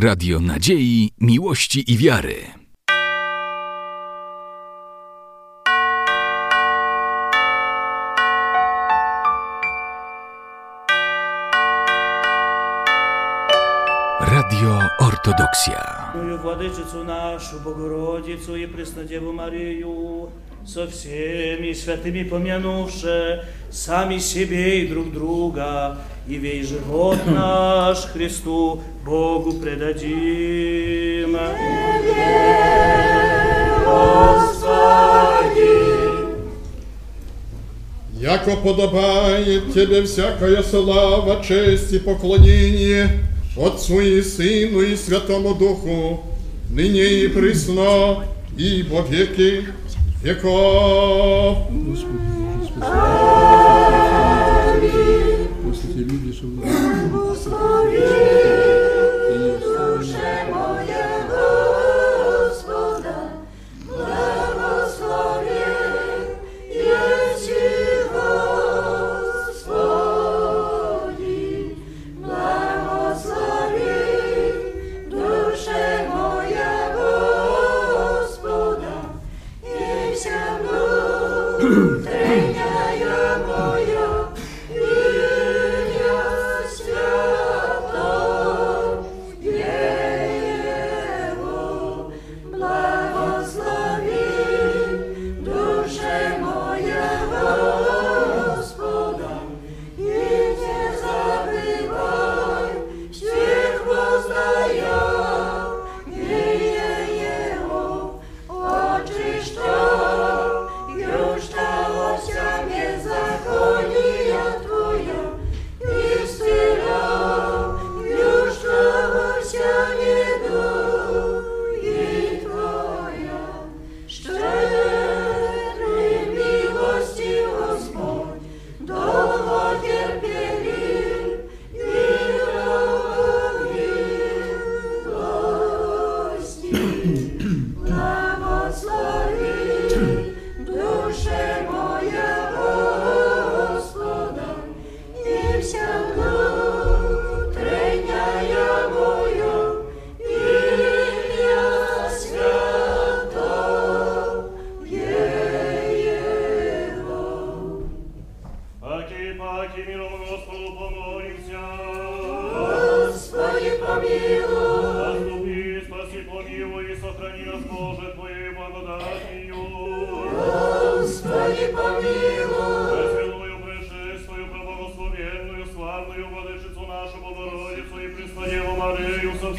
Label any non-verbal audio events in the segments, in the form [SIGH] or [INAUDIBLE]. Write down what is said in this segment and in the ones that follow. Radio Nadziei, Miłości i Wiary. Radio Ortodoksja. Moją Władyczycu naszą, Bogorodzicu i Prysnodziewu Maryju, so wszystkimi świętymi pomianówszy, сами себе и друг друга, и весь живот [COUGHS] наш Христу Богу предадим. Яко подобает Тебе всякая слава, честь и поклонение Отцу и Сыну и Святому Духу, ныне и присно, и во веки веков. Господи, Господи.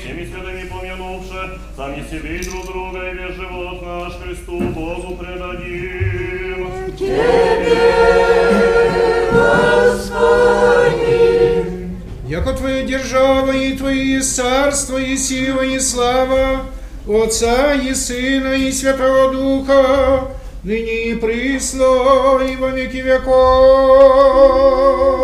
всеми святыми помянувши, сами себе и друг друга, и весь живот наш Христу Богу предадим. Тебе, Господи! Яко Твоя держава и Твои царство, и сила, и слава, Отца и Сына и Святого Духа, ныне и присло, и во веки веков.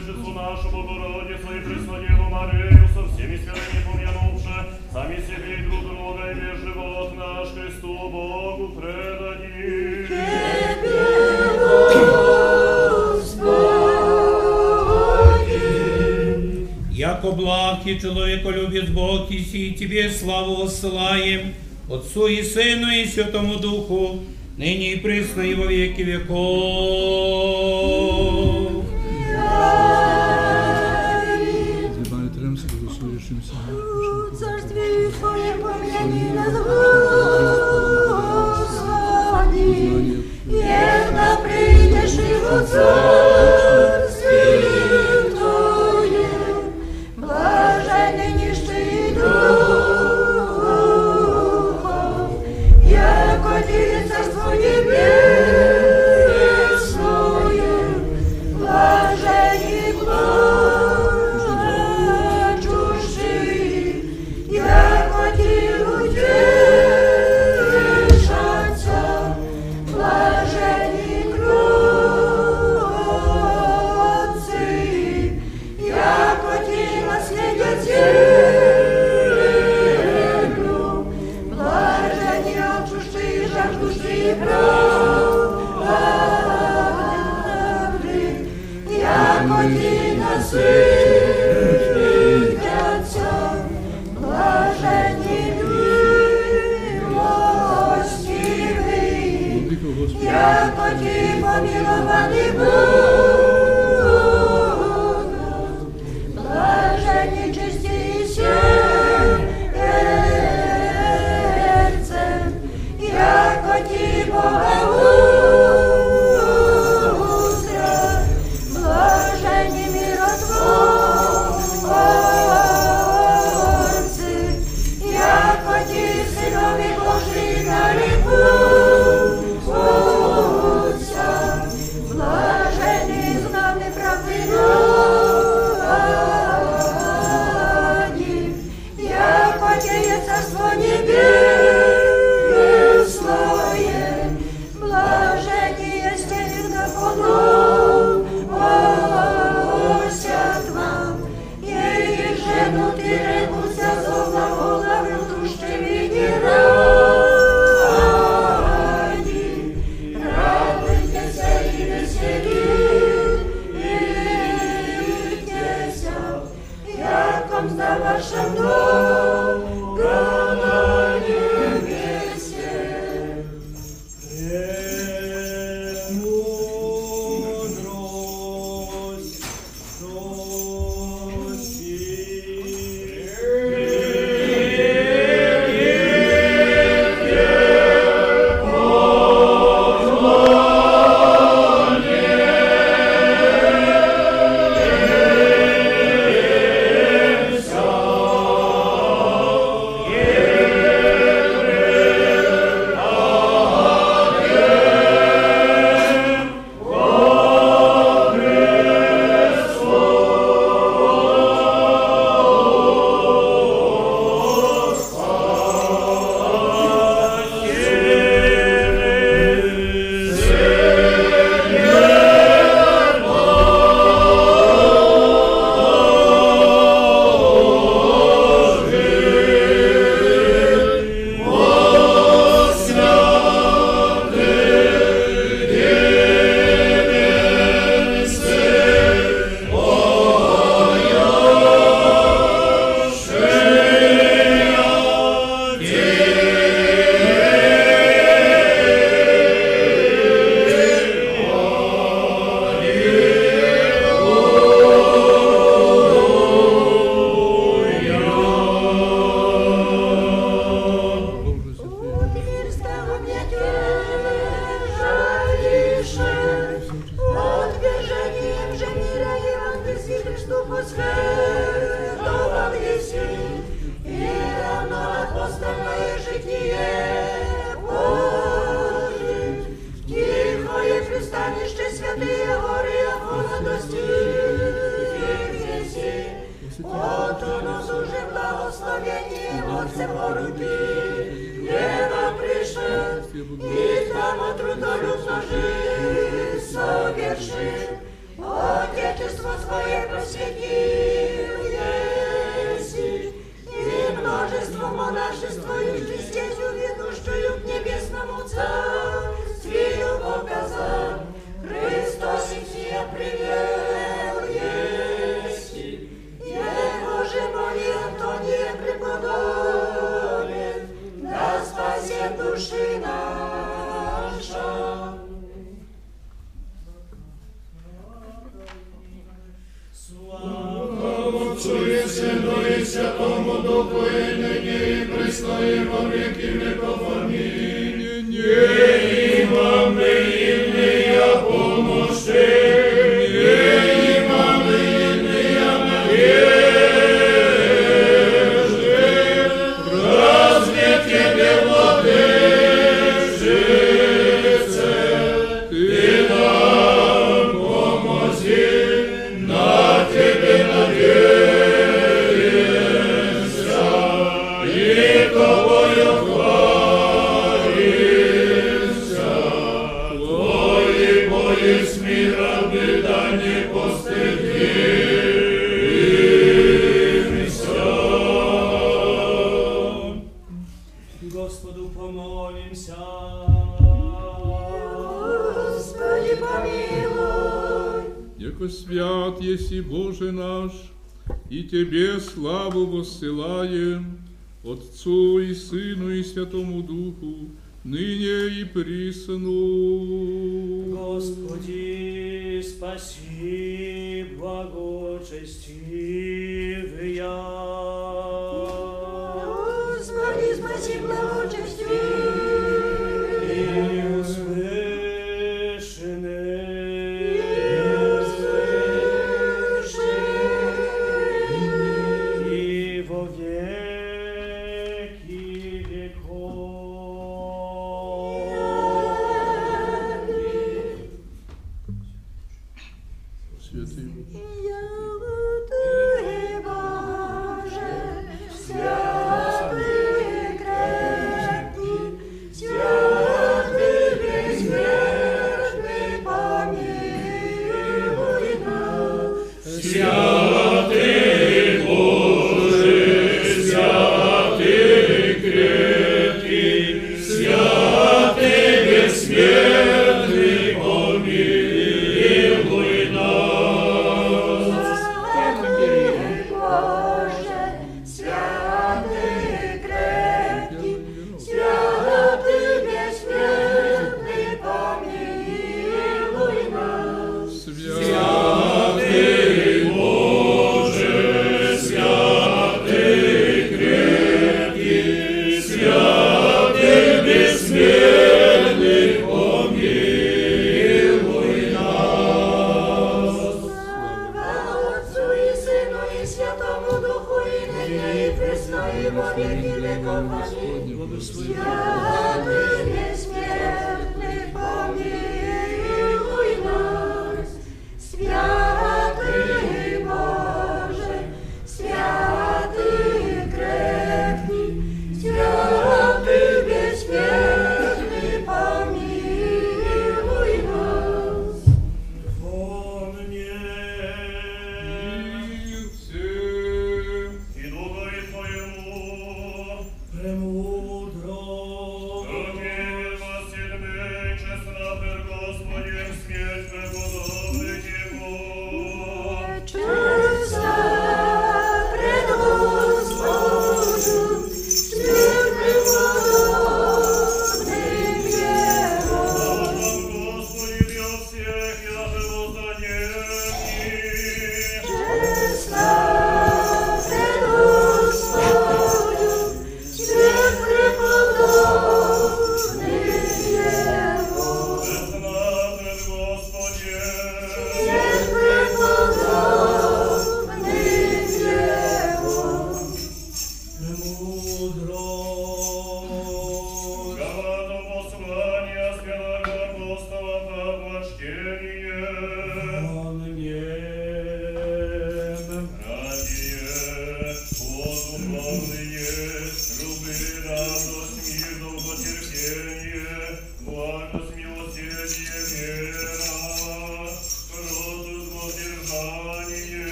владычицу нашу Богородицу и Преснодеву Марию со всеми святыми помянувши, сами себе и друг друга и весь живот наш Христу Богу предадим. Яко благ человеку любит Бог, и сей тебе славу осылаем, Отцу и Сыну и Святому Духу, ныне и присно и во веки веков.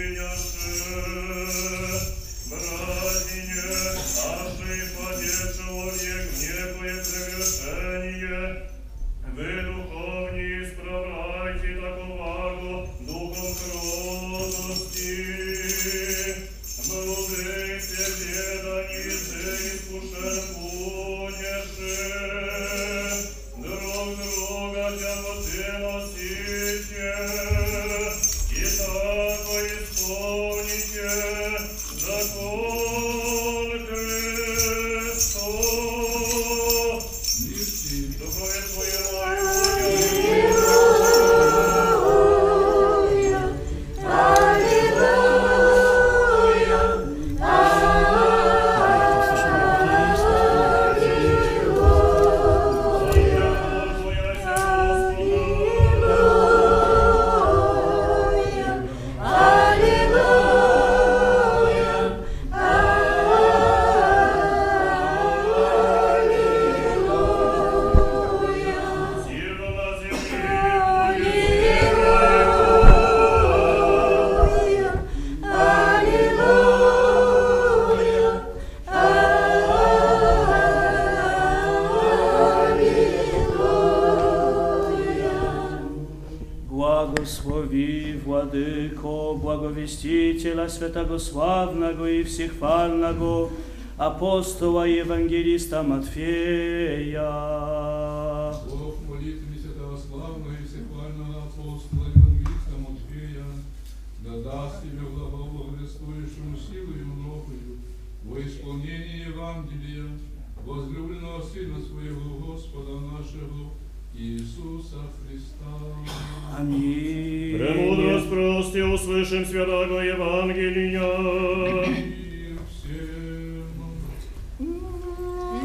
Hallelujah. Святого Славного и Всехвального апостола и евангелиста Матфея. Слов молитвы Святого Славного и Всехвального апостола и евангелиста Матфея, да даст тебе благовествующему силу и многою во исполнении Евангелия, возлюбленного Сына Своего Господа нашего, Иисуса Христа. Аминь. Премудрость прости, услышим святого Евангелия. Мир всем.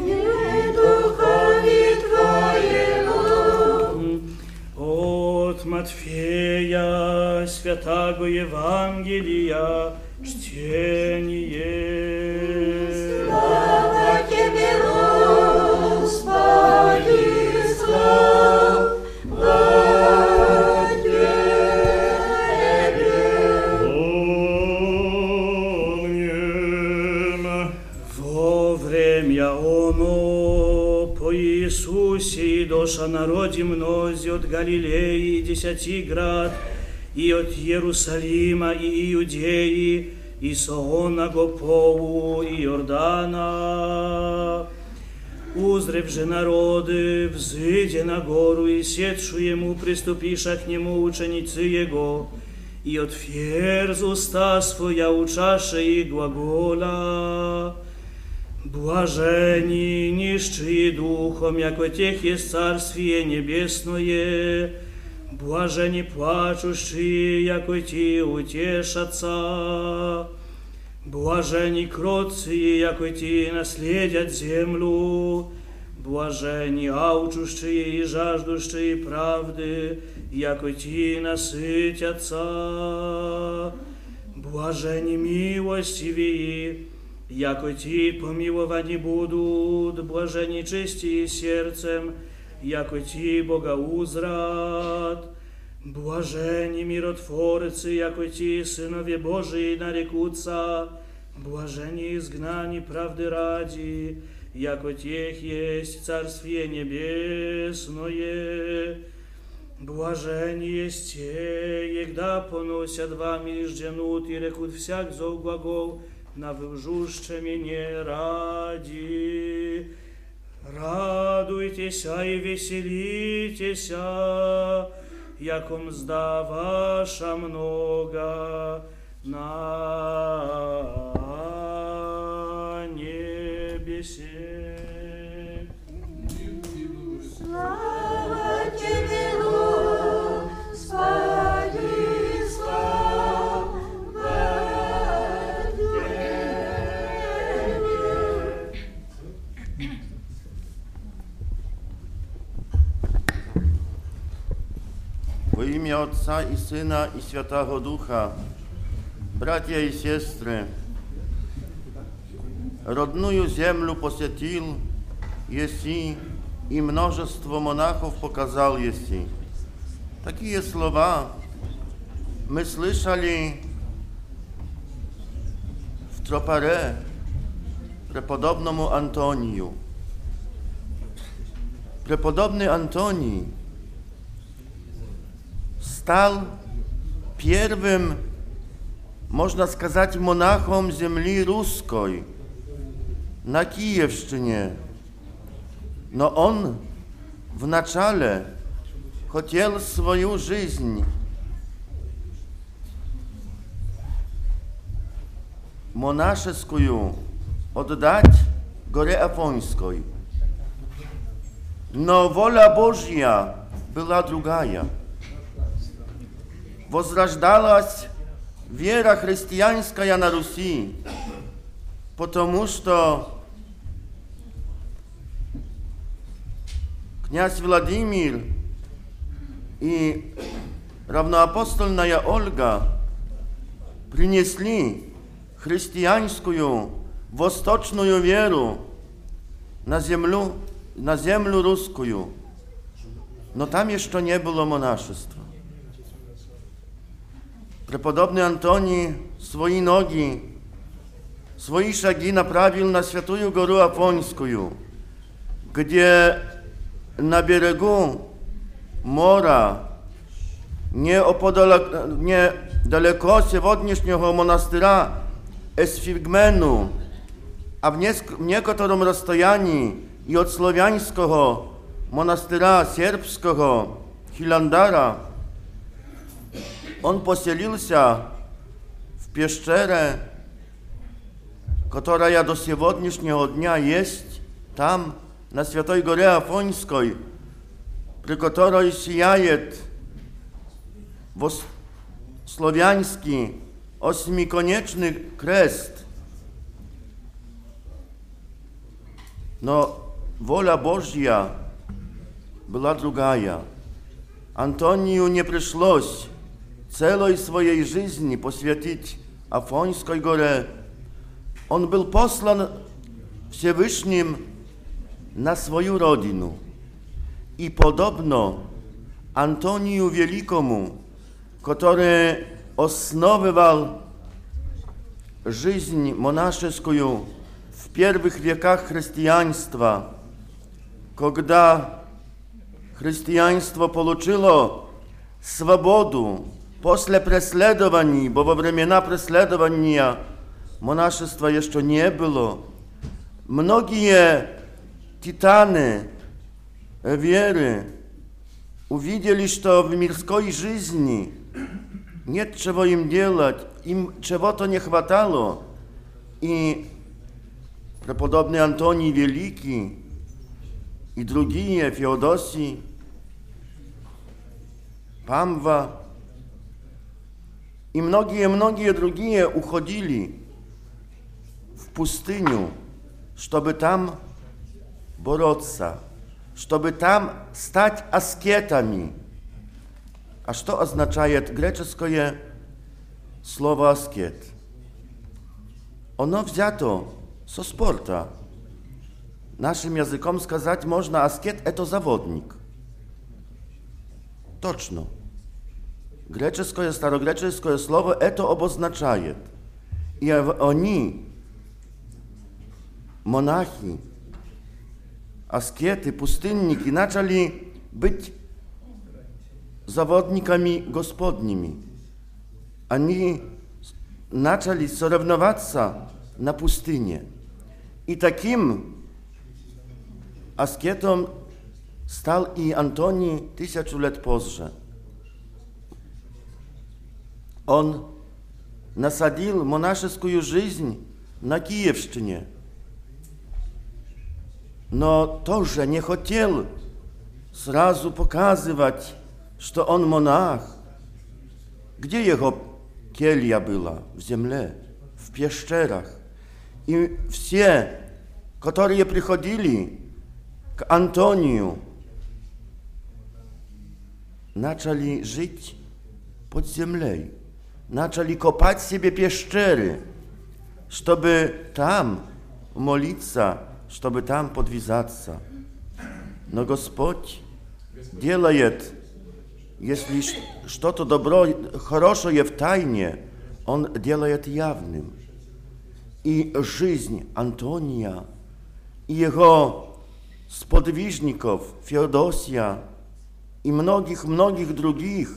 Не духами От Матфея, святого Евангелия, чтение. узнаешь о народе мнозе от Галилеи и десяти град, и от Иерусалима и Иудеи, и Соона Гопову и Йордана. Узрев же народы, взыди на гору, и сетшу ему приступиша к нему ученицы его, и от ферзу уста своя учаша и глагола, Błażeni niszczy duchom, jako tych jest Carstwie Niebiesnoje. Błażeni płaczuszczy, jako ci ucieszaca. Błażeni krocy, jako ci nasledziać ziemlu. Błażeni auczuszczy i żażduszczy prawdy, jako ci nasyciaca. Błażeni miłościwi, jako jako ci pomiłowani budu, błażeni czyści sercem, jako ci Boga uzrad, błażeni mirotworcy, jako ci synowie Boży i narykuca, błażeni zgnani prawdy radzi, jako tych jest carstwie niebiesnoje. Błażeni jesteście, jak da ponosiad wami, żdzie nut i rekut wsiak zoł głagoł, На навжуще мне ради. Радуйтесь и веселитесь, яко сда ваша много на небесе. Слава тебе, imię Ojca i Syna i Świętego Ducha, bracia i siostry, Rodniju ziemię posiedził jesi i mnóstwo monachów pokazał jesi. Takie słowa my słyszeli w Tropare prepodobnemu Antoniu. Prepodobny Antoni. Stał pierwym, można skazać, monachom ziemi ruskoj na Kijewszczynie. No on w хотел свою жизнь монашескую oddać Горе Афонской. Но воля Божья была другая возрождалась вера христианская на Руси, потому что князь Владимир и равноапостольная Ольга принесли христианскую восточную веру на землю, на землю русскую. Но там еще не было монашества. Преподобный Антоний свои ноги, свои шаги направил на Святую Гору Афонскую, где на берегу mora, niedaleko сегодняшнего монастыря Esfigmenu, a w niekotorym rozstojaniu i od słowiańskiego monastyra serbskiego Hilandara, on poselił się w pieszczerę, która ja do dzisiejszego dnia jest tam, na Świętej Górze Afońskiej, przy której się osmi konieczny krest. No, wola Bożia była druga. Antoniu nie przyszłość celoj swojej жизни посвятить Афонской On był был послан Всевышним na swoją rodzinę. I podobno Antoniu Wielikomu, który osnowywał życie monaszeską w pierwszych wiekach chrześcijaństwa, kiedy chrześcijaństwo получilo swobodę, после преследований, бо во времена преследования монашества jeszcze nie było. Многие титаны веры увидели, что в мирской жизни нет чего им делать, им чего-то не хватало. И преподобный Антоний Великий и другие, Феодосий, Памва, i mnogie, mnogie drugie uchodzili w pustyniu, żeby tam borotca, żeby tam stać askietami. A co oznacza greckie słowo askiet? Ono wzięto ze sporta. Naszym językom skazać można askiet, to zawodnik. Точно. Grečesko je, starogrečesko słowo. slovo e eto oboznačaje. I oni, monachi, askiety, pustynnicy, zaczęli być zawodnikami gospodnimi. Oni zaczęli zorównować się na pustynie. I takim askietom stał i Antoni tysiąc lat pozrze. On nasadil monaszewską żyźń na Kijewszczynie. No to, że nie chciał zrazu pokazywać, że on monach, gdzie jego kielia była? W ziemle, w pieszczerach. I wszyscy, którzy przychodzili k Antoniu, zaczęli żyć pod ziemlej zaczęli kopać sobie pieszczery, żeby tam molitwa, żeby tam podwizacja. No Gospodź, jest, jeśli to to dobro, хорошо je w tajnie, on делает jawnym. I żyć Antonia i jego spodwiżników, Fiodosia i mnogich, mnogich drugich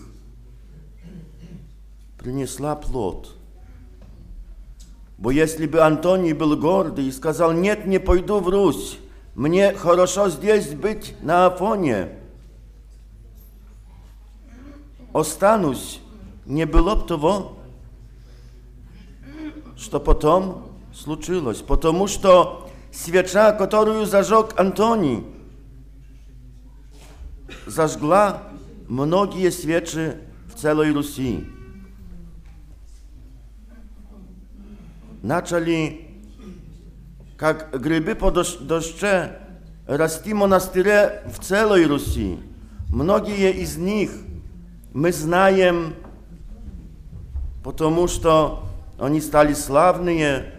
принесла плод. Бо если бы Антоний был гордый и сказал, нет, не пойду в Русь, мне хорошо здесь быть на Афоне, останусь, не было бы того, что потом случилось, потому что свеча, которую зажег Антоний, зажгла многие свечи в целой Руси. начали, как грибы по дождже, расти монастыри в целой Руси. Многие из них мы знаем, потому что они стали славные,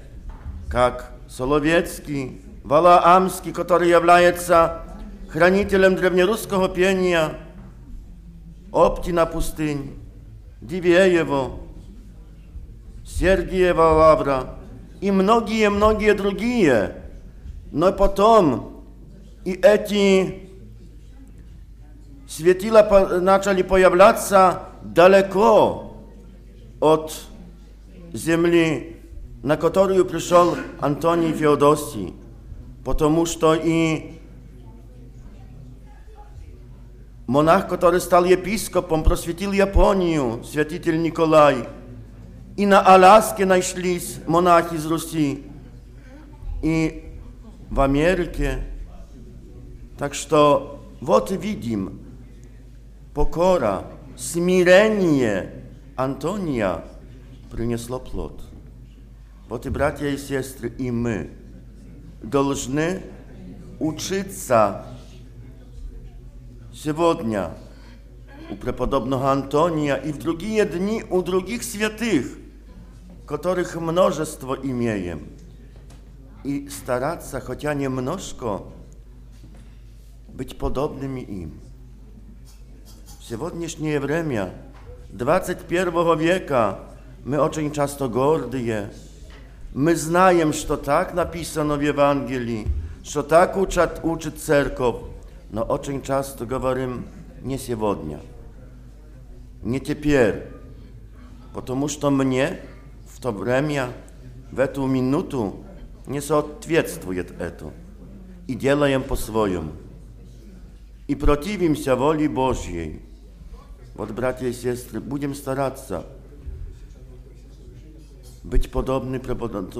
как Соловецкий, Валаамский, который является хранителем древнерусского пения, Оптина пустынь, Дивеево, Сергиева Лавра и многие-многие другие. Но потом и эти светила начали появляться далеко от земли, на которую пришел Антоний Феодосий, потому что и Monach, który stał episkopem, proswietlił Japonię, święticiel Nikolaj i na Alaskę najślis monachi z Rosji i w Ameryce, Tak, że wot widzim pokora, smirenie Antonia przyniosło plot. Bo ty, bracia i siostry, i my должны uczyca siewodnia, u преподобного Antonia i w другие dni u drugich святых которых множество имеем, и стараться, хотя немножко, быть подобными им. В сегодняшнее время, 21 века, мы очень часто гордые. Мы знаем, что так написано в Евангелии, что так учат, учит церковь, но очень часто говорим не сегодня, не теперь, потому что мне – to vremia, w tę minutę nie odpowiedzą to i działają po swoim i protivim się woli Bożej. Wod, bracia i siostry, będziemy starać się być podobny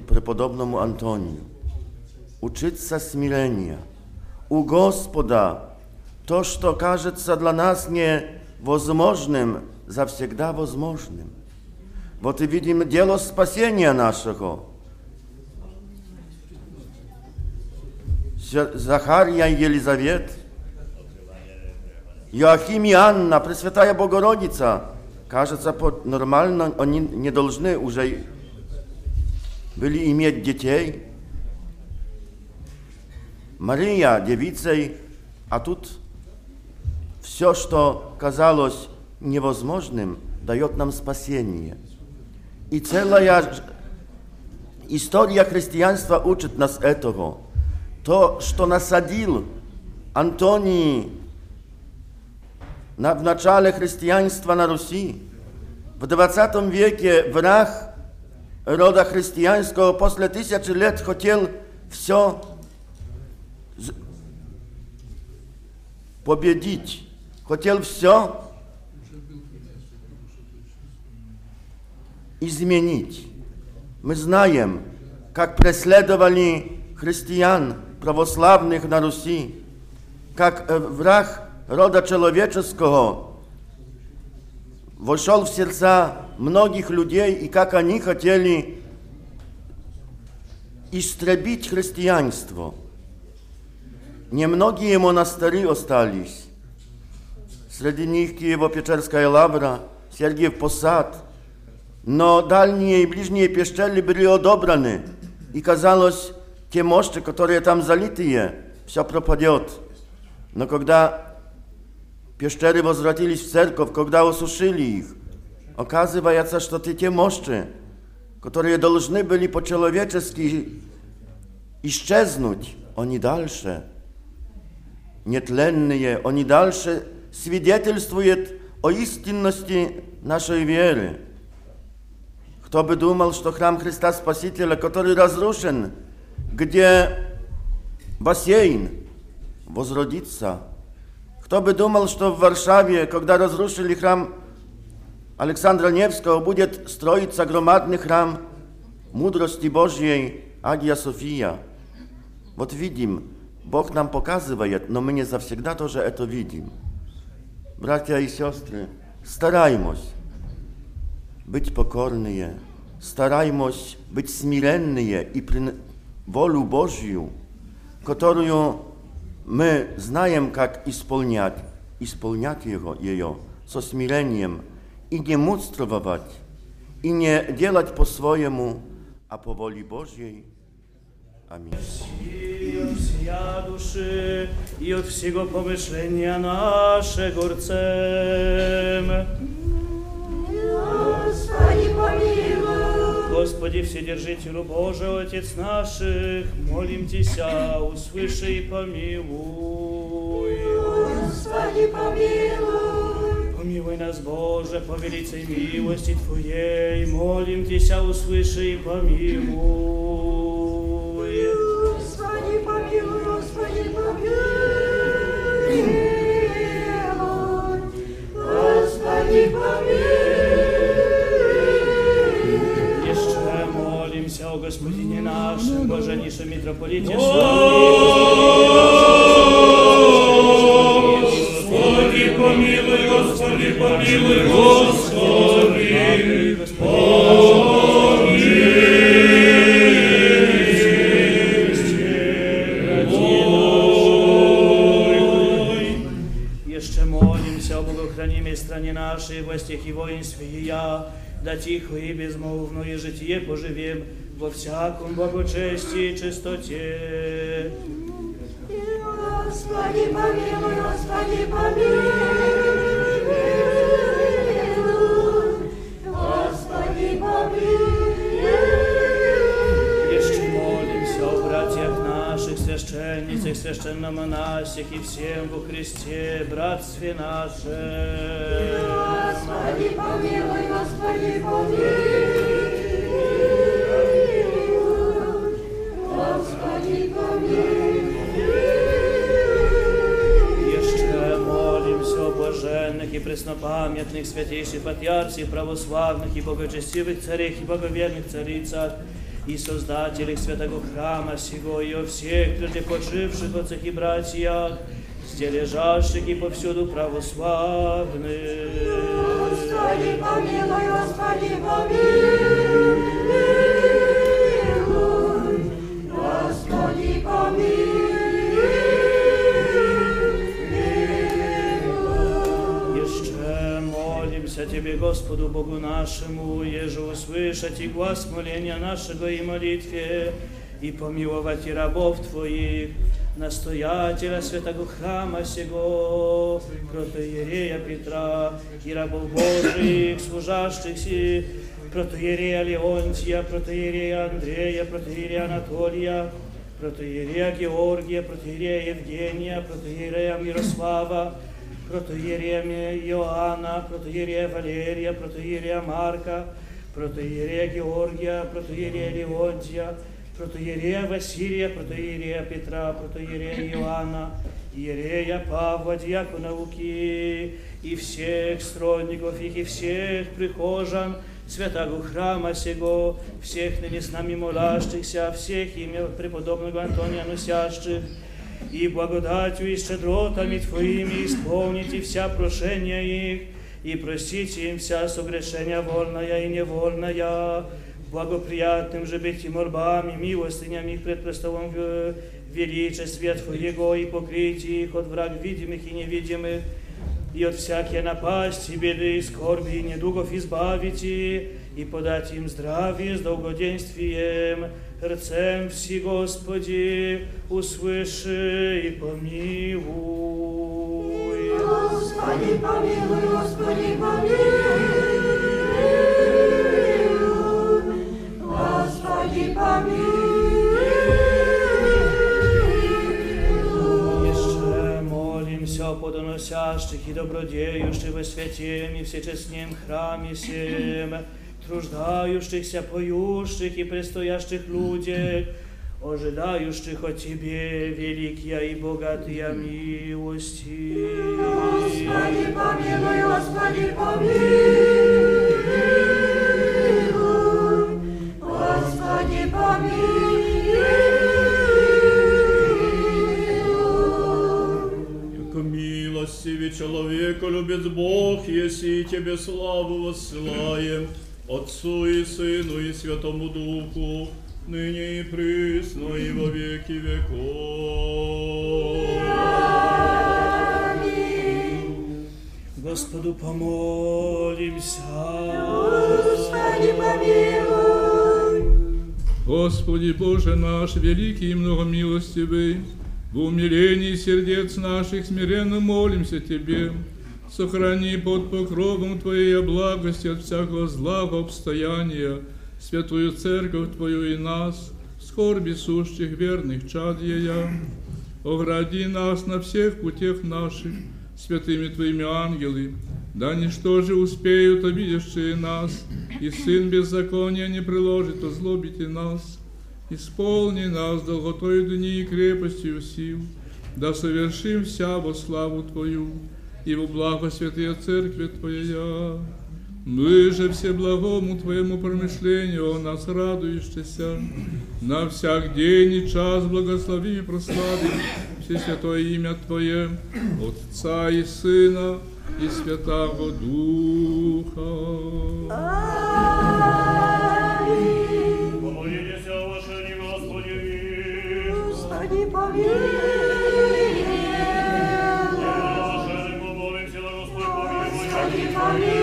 prepodobnemu Antoniu, uczyć się smirenia u Gospoda to, co każe dla nas nie wozmożnym, zawsze możliwym. Вот и видим дело спасения нашего. Захария и Елизавет, Иоахим и Анна, Пресвятая Богородица. Кажется, нормально они не должны уже были иметь детей. Мария девицей, а тут все, что казалось невозможным, дает нам спасение – I cała historia chrześcijaństwa uczy nas tego. To, co nasadził Antoni w начале chrześcijaństwa na Rosji. W XX wieku wrach roda chrześcijańskiego po tysiącach lat chciał wszystko z... pobiedzić. Chciał wszystko изменить. Мы знаем, как преследовали христиан православных на Руси, как э, враг рода человеческого вошел в сердца многих людей и как они хотели истребить христианство. Немногие монастыри остались. Среди них Киево-Печерская лавра, Сергиев Посад – но дальние и ближние пещеры были одобраны, и казалось, те мощи, которые там залитые, все пропадет. Но когда пещеры возвратились в церковь, когда осушили их, оказывается, что те мощи, которые должны были по-человечески исчезнуть, они дальше, нетленные, они дальше свидетельствуют о истинности нашей веры. Кто бы думал, что храм Христа Спасителя, который разрушен, где бассейн возродится. Кто бы думал, что в Варшаве, когда разрушили храм Александра Невского, будет строиться громадный храм мудрости Божьей Агия София. Вот видим, Бог нам показывает, но мы не завсегда тоже это видим. Братья и сестры, стараемся Być pokorny je. Starajmość być smirenny je i przy wolu Bożju, którą my znajem, jak исполнять, исполнять его, ее со смирением и не мудствовать, и i nie по po а a воле Божьей. Amin. I od wsia duszy, i od wszego pomyślenia naszego rcem. Господи, помилуй. Господи, Вседержителю Божий, Отец наших, молим Тебя, услыши и помилуй. Господи, помилуй. Помилуй нас, Боже, по великой милости Твоей, молим Тебя, услыши и помилуй. Господи, помилуй, Господи, помилуй. Господи, помилуй. Gospodinie naszym, no, Bogosławienie no, nasze, no, Błażeńszy Mitropolicie, Słowi pomiluj, Gospodzie, pomiluj, Gospodzie, stronie naszej, w i woństwie, i ja, da cicho i bezmowno, i życie pożywiem, во всяком благочестии и чистоте. Господи, помилуй, Господи, помилуй, Господи, помилуй. Еще молимся о братьях наших, священницах, священномонастях и всем во Христе, братстве наше. Господи, помилуй, Господи, помилуй. блаженных и преснопамятных, святейших патриарсий, православных и богочестивых царей и боговерных царицах, и создателей святого храма сего, и о всех преждепочивших отцах и братьях, где лежащих и повсюду православных. Господи, помилуй, Господи, помилуй! Тебе, Господу Богу нашему, еже услышать и глаз моления нашего и молитве, и помиловать и рабов Твоих, настоятеля святого храма сего, протоиерея Петра и рабов Божьих, служащих си, протоиерея Леонтия, протоиерея Андрея, протоиерея Анатолия, протоиерея Георгия, протоиерея Евгения, протоиерея Мирослава, протоиерея Иоанна, протоиерея Валерия, протоиерея Марка, протоиерея Георгия, протоиерея Леонтия, протоиерея Василия, протоиерея Петра, протоиерея Иоанна, иерея Павла, диакона Луки, и всех стройников их, и всех прихожан святого храма сего, всех ныне с нами молящихся, всех имя преподобного Антония носящих, и благодатью и щедротами Твоими исполните вся прошения их, и простите им вся согрешения вольная и невольная, благоприятным же быть им мольбами, милостынями их пред престолом в величестве Твоего и покрытие их от враг видимых и невидимых, и от всякие напасти, беды и скорби и недугов избавите, и подать им здравие с долгоденствием, рцем все, Господи, услыши и помилуй. Господи, помилуй, Господи, помилуй. Господи, помилуй. Еще молимся, подоносящих и добродеющих во святем и всечестнем храме всем нуждающихся, поющих и предстоящих людях, ожидающих от Тебе великие и богатые милости. Господи, помилуй, Господи, помилуй, Господи, помилуй. Как милостивый человека любит Бог, если Тебе славу воссылаем, Отцу и Сыну и Святому Духу, ныне и присно и во веки веков. Господу помолимся. Господи помилуй. Господи Боже наш, великий и многомилостивый, в умилении сердец наших смиренно молимся Тебе. Сохрани под покровом Твоей благости от всякого зла в обстояния, святую церковь Твою и нас, скорби сущих верных чад ея. Огради нас на всех путях наших, святыми Твоими ангелы, да ничто же успеют обидевшие нас, и Сын беззакония не приложит, озлобите нас. Исполни нас долготой дни и крепостью сил, да совершим вся во славу Твою и во благо святые церкви Твоя. Мы же все благому Твоему промышлению о нас радующийся, на всяк день и час благослови и прослави все святое имя Твое, Отца и Сына и Святого Духа. Аминь. Помолитесь о вашей Господи. Господи, помилуй. for you.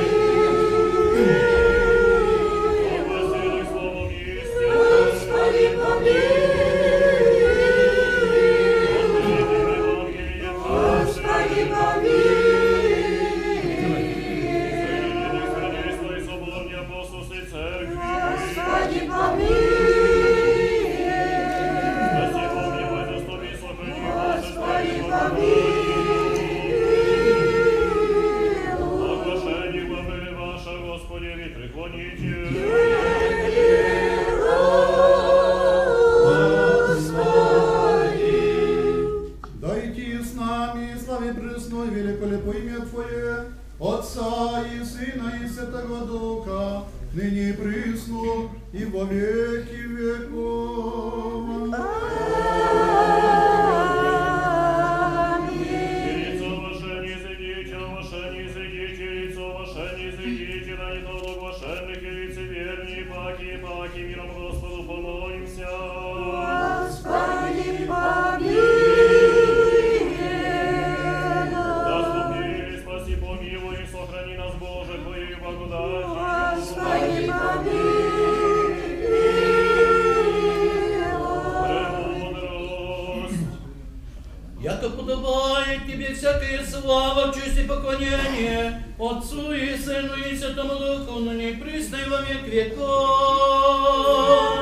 во веки веков. Лицо ваше зайдите, ваше зайдите, лицо ваше зайдите, на недолог вошенных и паки, паки, миром Господу помолимся. Подобает тебе всякая слава, честь и поклонение Отцу и Сыну и Святому Духу, но не присно и во век веков.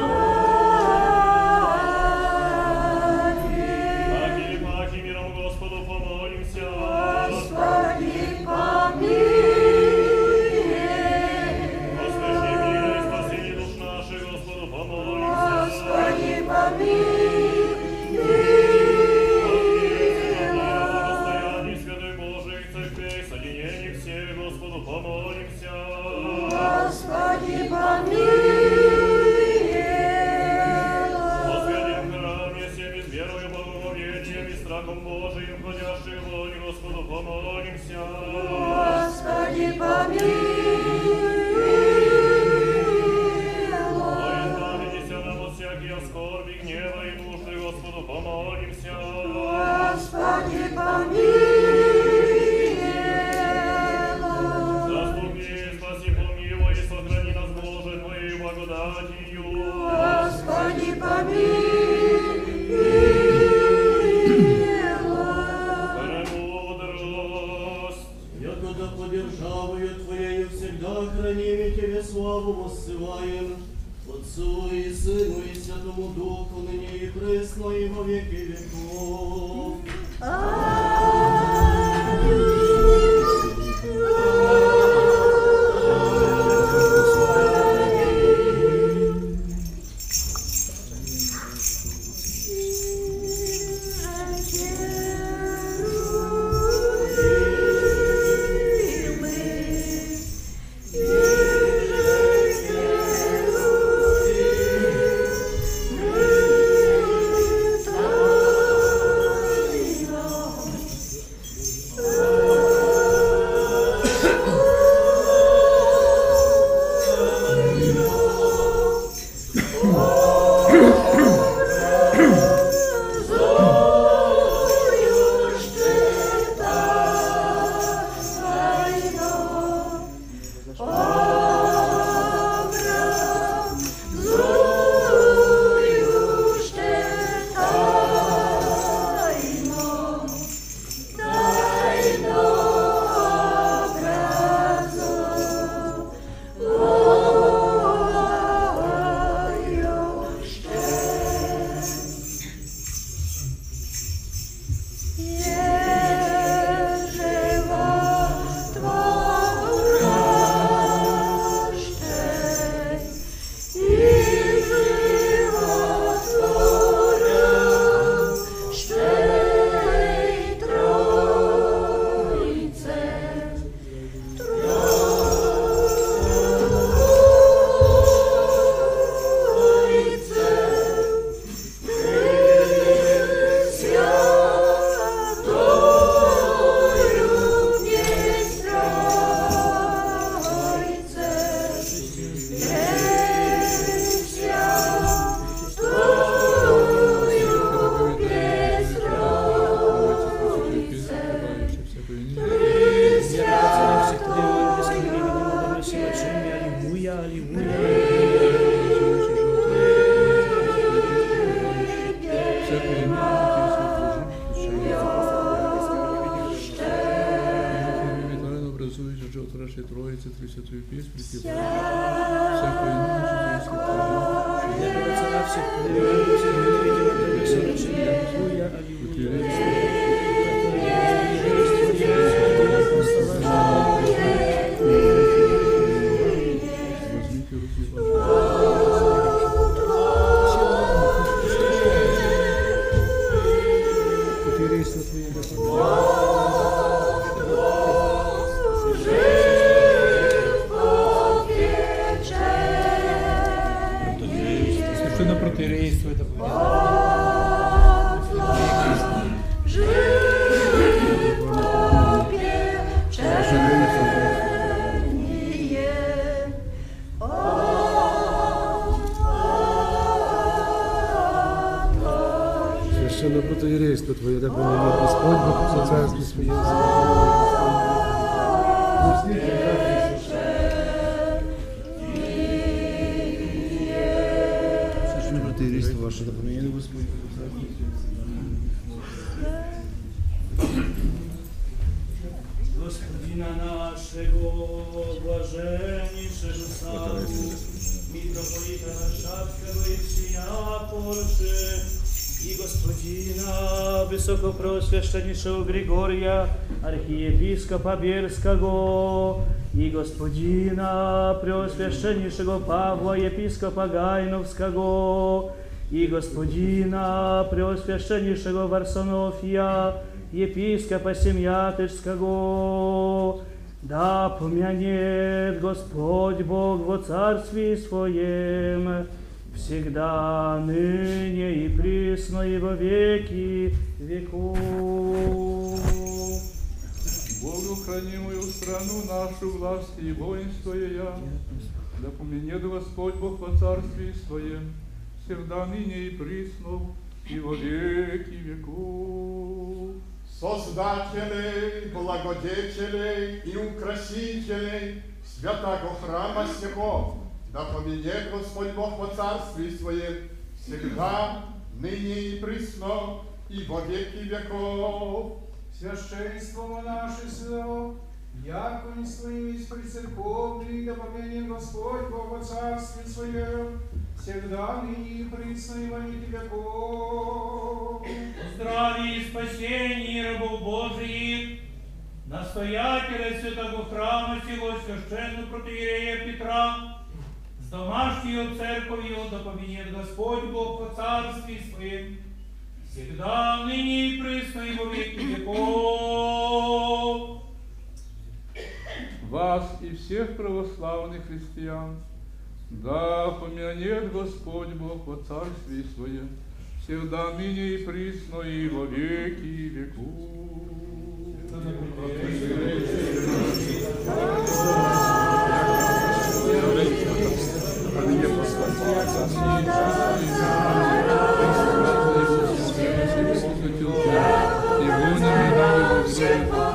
Христо Твоє, да помилуй Господь, бо по царстві своє слава. Святий Різдво ваше допомогли, Господь. Господина нашего блаженнейшего Саву, митрополита Нашатского и всея Польши, i gospodina wysokoprosvješteniša Grigorija, arhijepiskopa Bjerskago, i gospodina preosvješteniša Pawła, episkopa Gajnovskago, i gospodina preosvješteniša Varsonofija, episkopa Semjatečskago, da pomjanjet Gospodj Bog w carstvi svojem, всегда, ныне и присно, и во веки веков. Богу хранимую страну нашу власть и воинство я, да поменет Господь Бог во царстве своем, всегда ныне и присно, и во веки веков. Создателей, благодетелей и украсителей святого храма сего, да поменет Господь Бог во царстве Своем всегда, ныне и присно, и во веки веков. Священством наше сынов, яко не слымись при церковной, да поменен Господь Бог во царстве Своем, всегда ныне и присно, и во веки веков. Здравие и спасение рабов Божиих, настоятеля святого храма сего священного протеерея Петра, домашньою церковью доповіє Господь Бог по царстві своїм, всегда ныне и присно, и во веки веков. Вас и всех православных христиан, да помянет Господь Бог во царстве Своем, всегда ныне и присно, и во веки веку. Amen. Thank you.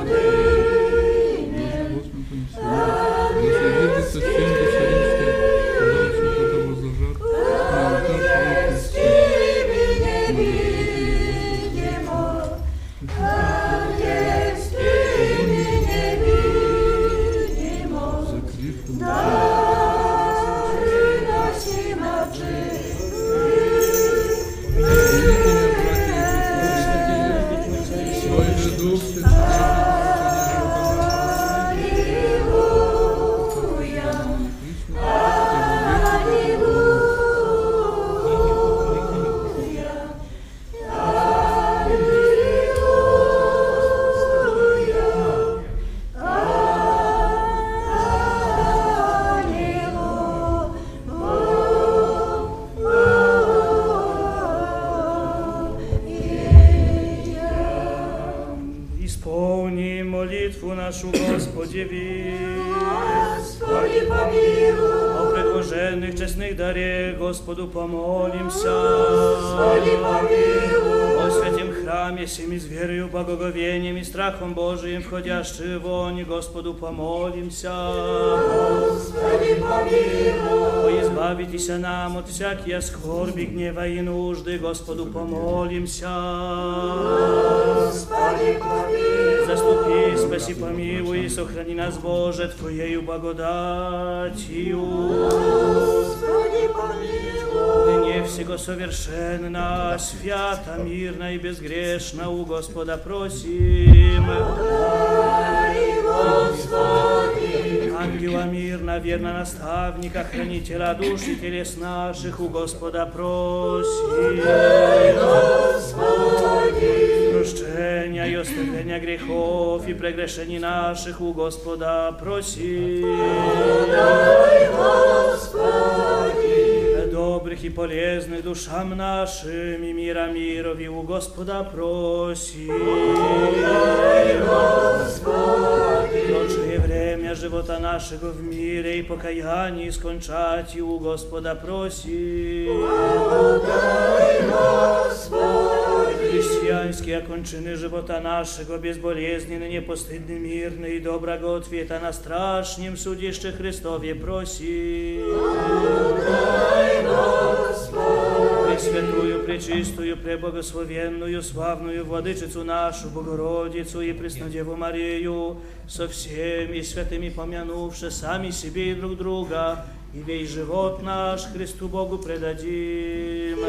грешивонь, Господу помолимся. Господи, помилуй. О, избавитесь нам от всякие скорби, гнева и нужды, Господу помолимся. Господи, помилуй. Заступи, спаси, помилуй, и сохрани нас, Боже, Твоею благодатью. Господи, jego совершенна, свята, мирна и безгрешна у Господа просим. Ангела мирна, верно наставника, хранителя душ и телес наших у Господа просим. Прощения и оставления грехов и прегрешений наших у Господа просим. Господи добрых и полезных душам нашим, и мира мирови у Господа просим. Лучшее время живота нашего в мире и покаянии скончать и у Господа просим. Христианские окончены живота нашего безболезненны, непостыдны, мирны и доброго ответа на страшнем судище Христове просим пречистую, преблагословенную, славную Владычицу нашу, Богородицу и Преснодеву Марию, со всеми святыми помянувши сами себе и друг друга, и весь живот наш Христу Богу предадим.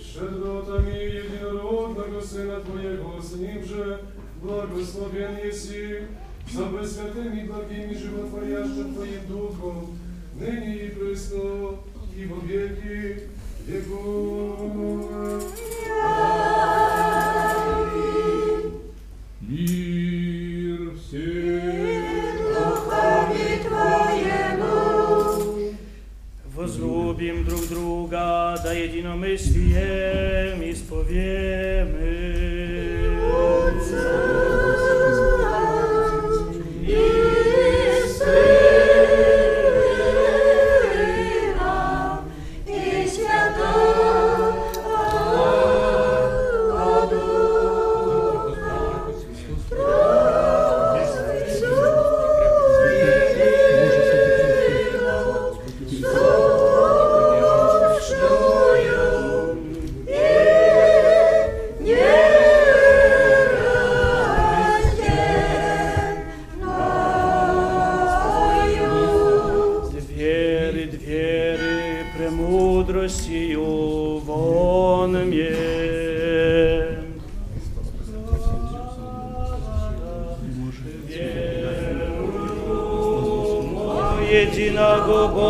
Шедотами единородного Сына Твоего, с Ним же благословен еси, со святым и благим и животворящим Твоим Духом, ныне i presto, i во веки веков. Amen. Mir w serdcu w miłości Twojej drug druga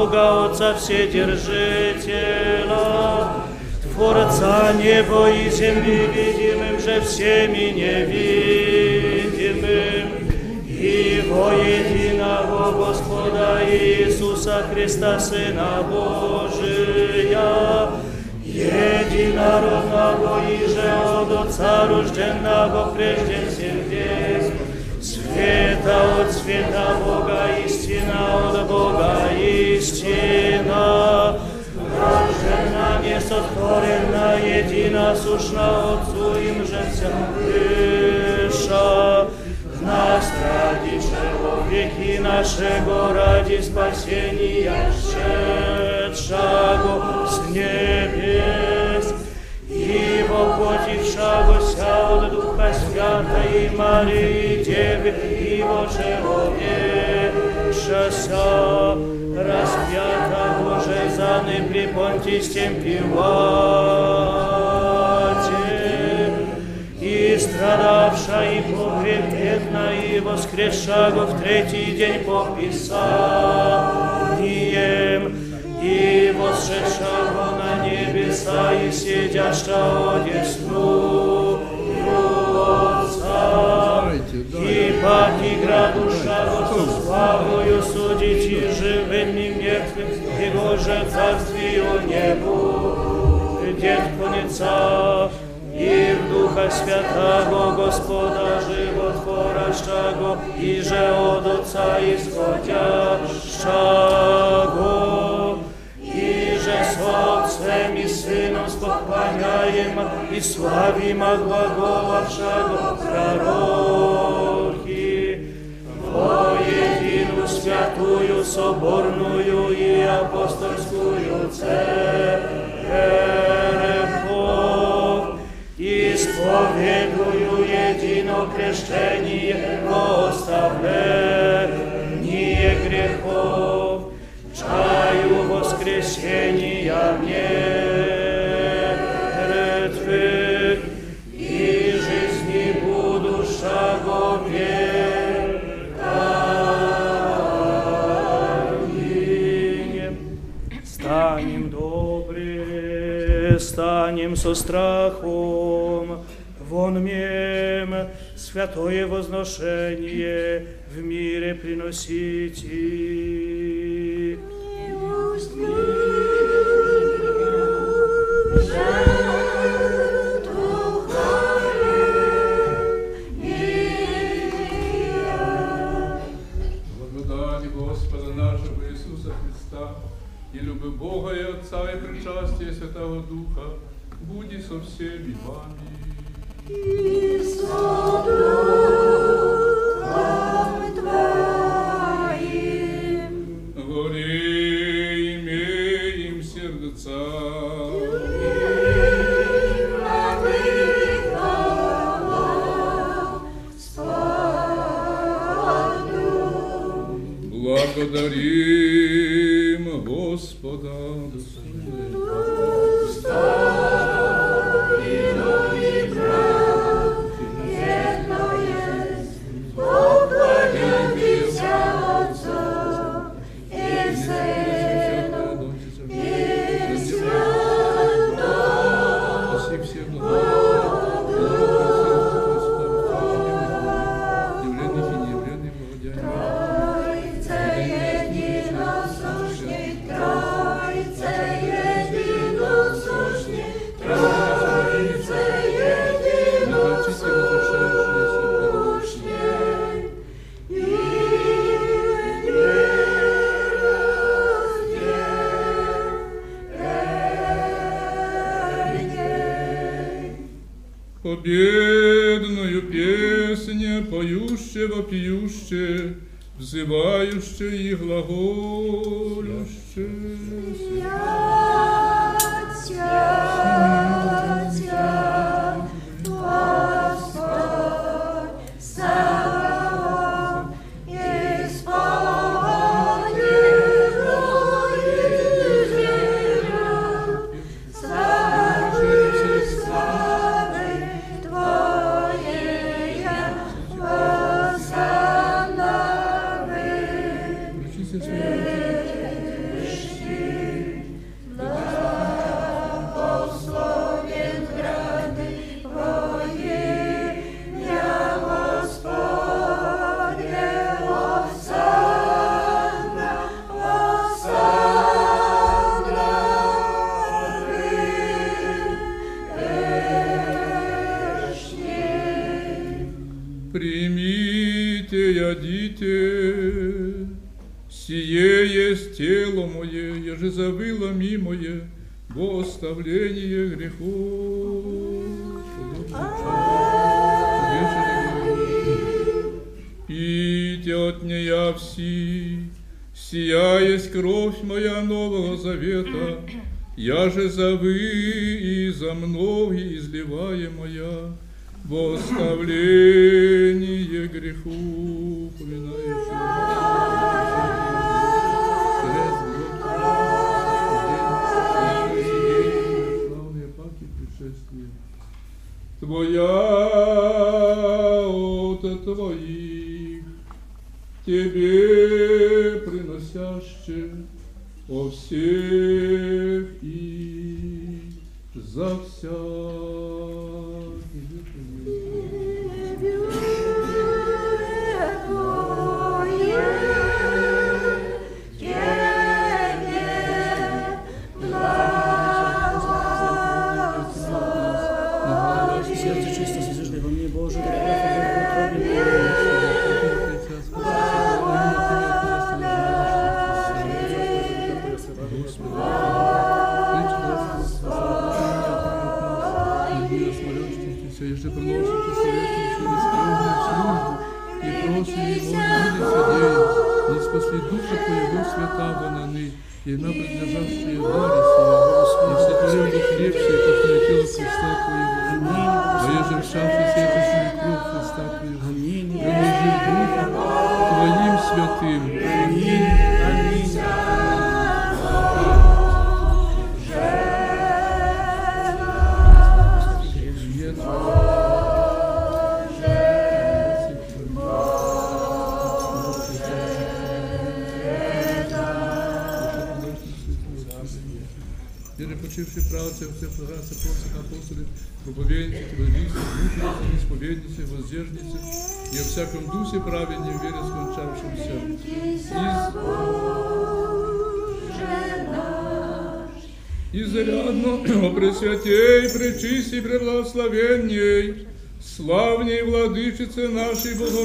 Boga Otca Wsiedzielżyciela, Twórca niebo i ziemi widzimy, że w ziemi widzimy. i wojedynago Gospoda Jezusa Chrysta, Syna Bożyja, jedinarodnego i że od Oca różdżennego prędzej się wiek, święta od święta Boga i istina od Boga, istina. Także nam jest otworena jedina słuszna od im, że się wysza. W nas radzi człowiek i naszego radzi spasieni, jak się trzago z niebies. I pokłoci wszago się od Ducha Świata i Maryi Dziewy i Bożego Wielu. нашася, распятого жезаны при понтистем пивате, и страдавша и погребетна, и воскрешаго в третий день по Писаниям, и восшедшего на небеса, и сидящего одесну Отца. i paki gra dusza, sławo i osudzić i żywym i mniepym, jego że zastwiju niebu, dzień koniecza i w Ducha Świętego Gospoda żywotworaszczego i że od i i Spodziaszczego i że z Ocem i Synom spokłaniajem i sławim Agła Głowaszczego Prorok o jedinu świętую, soborную i apostolską cerkiew i spowieduję jedino kreszczenie ostawienie grzechów, czaju woskreśnienia mnie. со страхом. Вон мем святое возношение в мире приносите. Милость, и любви Бога и Отца и причастие Святого Духа, буди со всеми вами. И со духом твоим. Горе имеем сердца. Благодарим Господа. Господа. receiver to be in people.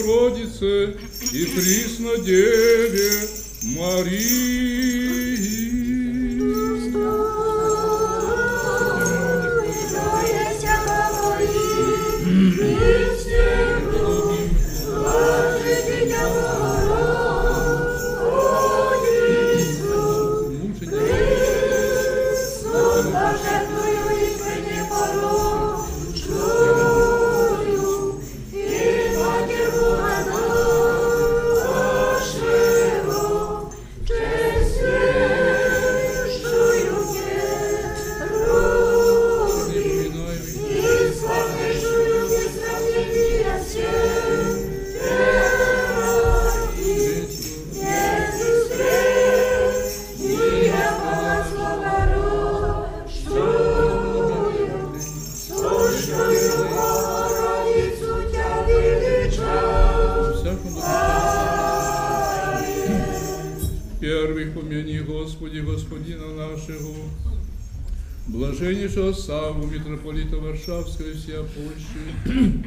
святейшего Саву, митрополита Варшавского и всея Польши,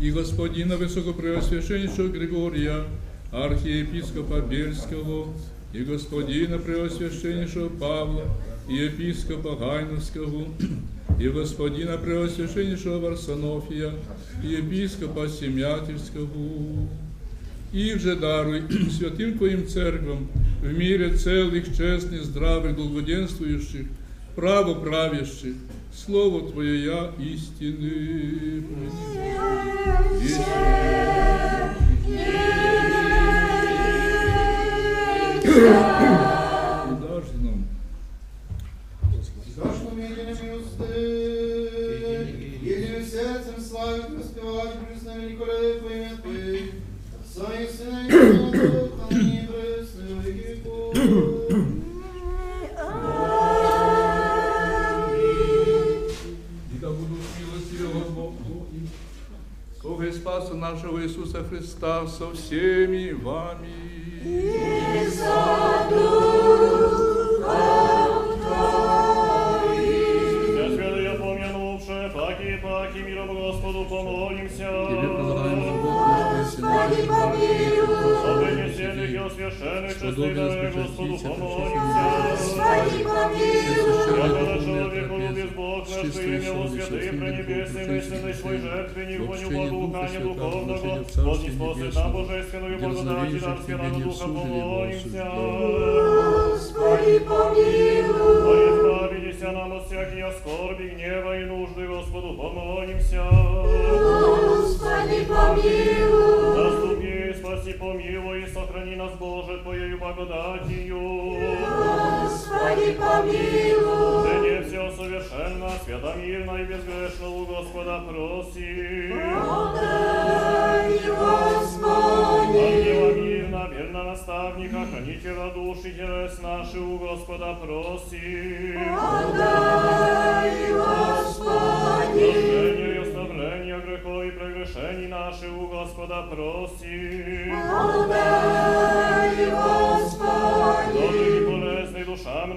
и господина Высокопреосвященнейшего Григория, архиепископа Бельского, и господина Преосвященнейшего Павла, и епископа Гайновского, и господина Преосвященнейшего Варсонофия, и епископа Семятельского. Их же даруй [CLEARS THROAT] святым Твоим церквам в мире целых, честных, здравых, долгоденствующих – право правящих, Слово Твое я истины. Истины. нашего Иисуса Христа со всеми вами. И за Я святые помянувшие, паки, паки, миром Господу помолимся. Тебе Господи, помилуй. Его священный честный дары Господу помолимся. Яко человек улюбит Бог наш и имя во святым пренебесный, мысленный свой жертвенник, во него благоухание духовного, вот не способен нам божественную благодать и дар святого Духа помолимся. Господи помилуй. Во избавилися нам от всякие скорби, гнева и нужды, Господу помолимся. Господи помилуй нас и помилуй, и сохрани нас, Боже, Твоею благодатью. Господи, помилуй. Да не все совершенно, свято мирно и безгрешно у Господа проси. Подай, Господи. Ангела мирно, верно наставника, хранителя души, телес наши у Господа проси. Подай, Господи. Прощение Wszelmi nasze u Gospoda prosim. Amen, Gospodzie. Do bolesny duszam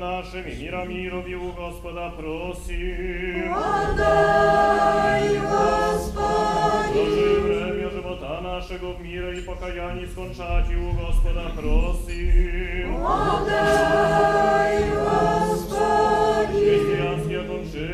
i mira mi robi u Gospoda prosim. Amen, Gospodzie. Do żywe żywota naszego w mire i pokajani skończać i u Gospoda prosim. Amen, Gospodzie.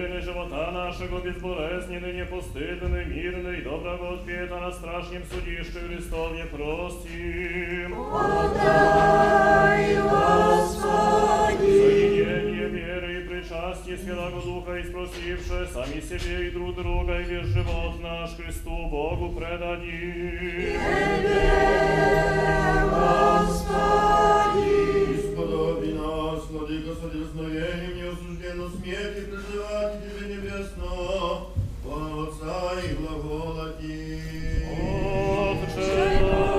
години живота нашого безболезнений, непостиданий, мирний, доброго ответа на страшнім судіщу Христов не простім. Подай, Господи! Соединение веры и причастие Святого Духа, и спросивши сами себе и друг друга, и весь живот наш Христу Богу предадим. Тебе, Господи! Господи, возновением не осуждено смерти проживать Тебе небесно, Отца и глагола Ти. Отче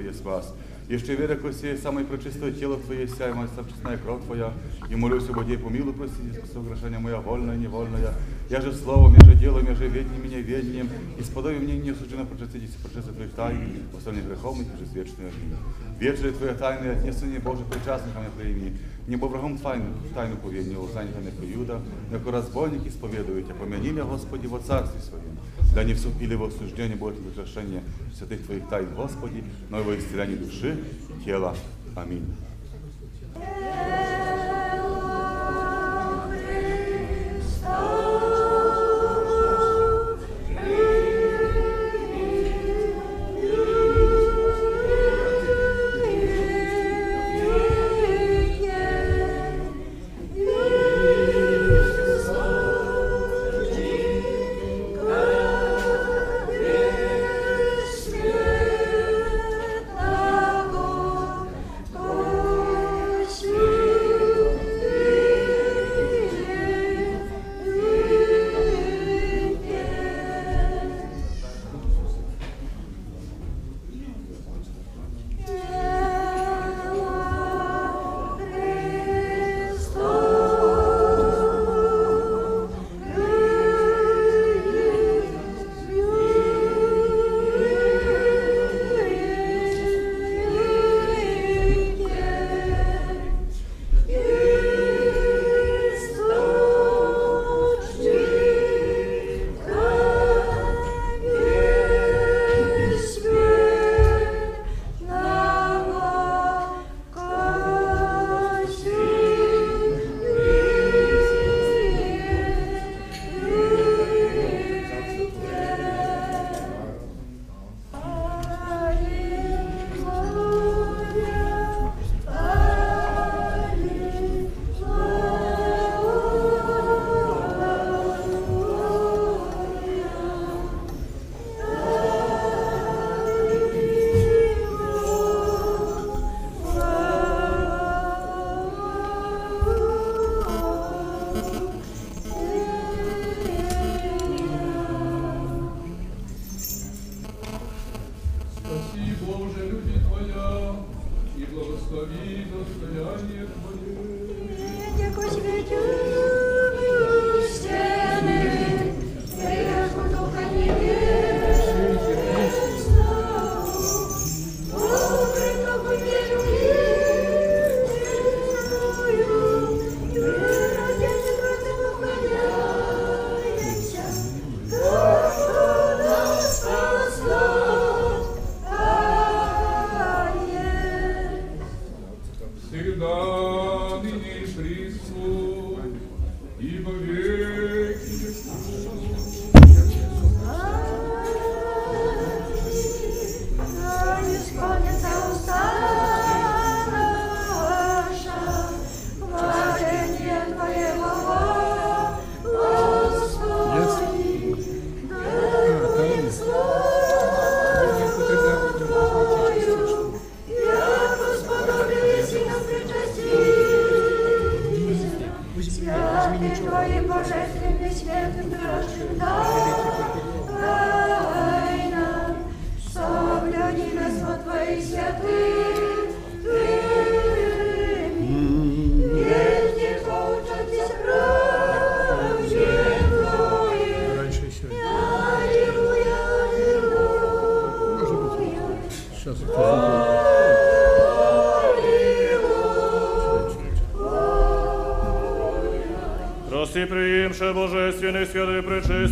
єс вас. Ще віри косі, саме причисте тіло Твоє, сяй, сам чесна кров Твоя, і молюся, Боді, помілу прости, согрешення моя, вольна і невольна. Я же словом, я же ділом, я же ведним, меня ведением, і сподоби мені не суждено прочистить, если прочистить тайні, тайн, остальных грехом, и же вечную огни. Вечные Твоя тайны, отнесы не Боже, причастникам на племени, небо врагом тайну, тайну поведения, узнанника на Юда, яко і исповедует, а помяни Господі во царстві своє. да не вступили в осуждение будет разрешение святых Твоих тайн, Господи, но его исцеление души и тела. Аминь.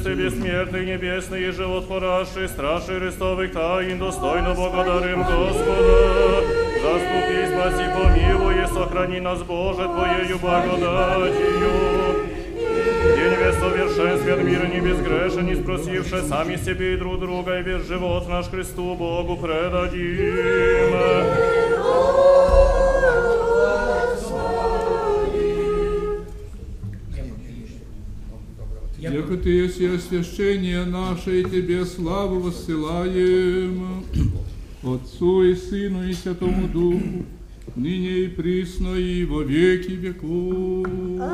Ciebie śmierty niebiesny i żywotworaszy, straży rystowych tajn, dostojno bogodarym Gospoda. Zastup i zbaz i pomiłuj, jest ochrani nas Boże Twojeju błagodacią. Dzień wiesz o wierszeństwie, mir nie bezgrzeszy, nie sprosiwszy sami siebie i drug druga, i wiesz, żywot nasz Chrystu Bogu predadzimy. Amen. и Ты есть освящение наше, и Тебе славу воссылаем. Отцу и Сыну и Святому Духу, ныне и присно и во веки веков.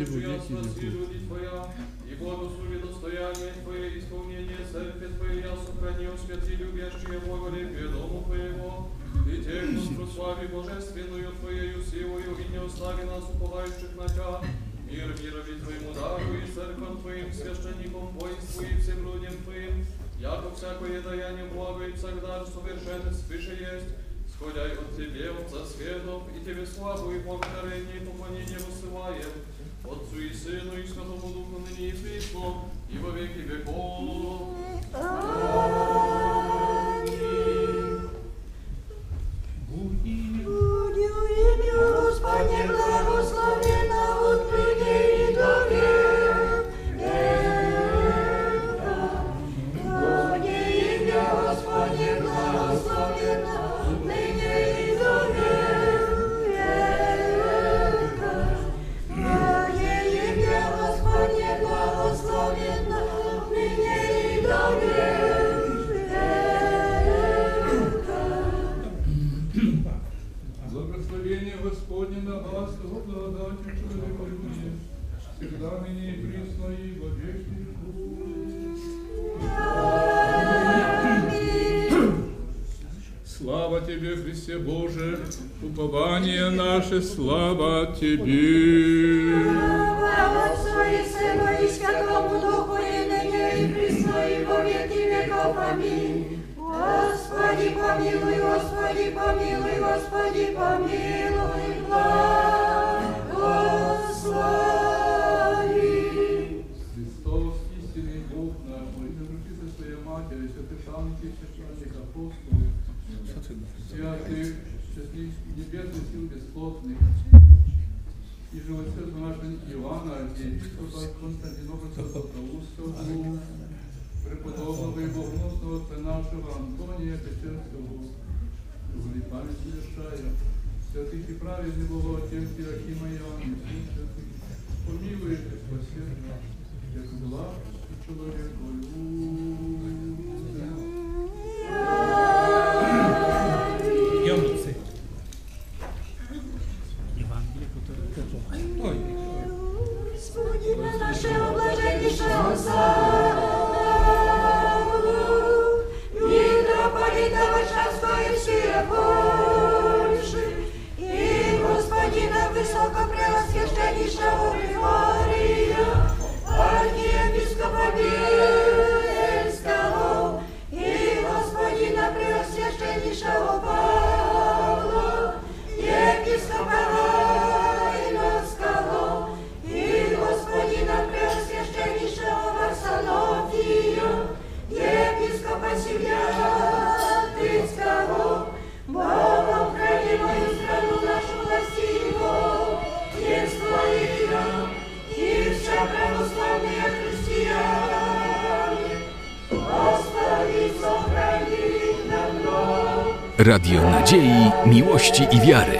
и в веки веков. И благослови достояние Твое, исполнение церкви Твоей, я сохранил святи любящие благолепие дому Твоего. И тех, кто прослави божественную Твоею силою, и не остави нас, уповающих на Тебя. Мир мирови Твоему дару и церквам Твоим, священникам воинству и всем людям Твоим, яко всякое даяние благо и всегда совершенно свыше есть, Сходяй от Тебе, Отца светов, и Тебе славу и благодарение и поклонение высылаем, Отцу и Сыну и Святому Духу ныне и пришло, и во веки веков. Упование наше, слава Тебе. Слава Отцу и Сыну и Святому Духу, и на ней присно, и во веки веков. Аминь. Господи, помилуй, Господи, помилуй, Господи, помилуй, благослови. Христос, истинный Бог наш, молитесь руки со своей матерью, святых самых тысяч апостолов, святых небесных сил бесплотных, и животец нашего Ивана, архиепископа Константинопольского Златоустову, преподобного и богоносного отца нашего Антония Печерского, Дугли памяти лишая, святых и праведный Богоотец Иохима Иоанна, помилуй и спаси нас, как была человеку. miłości i wiary.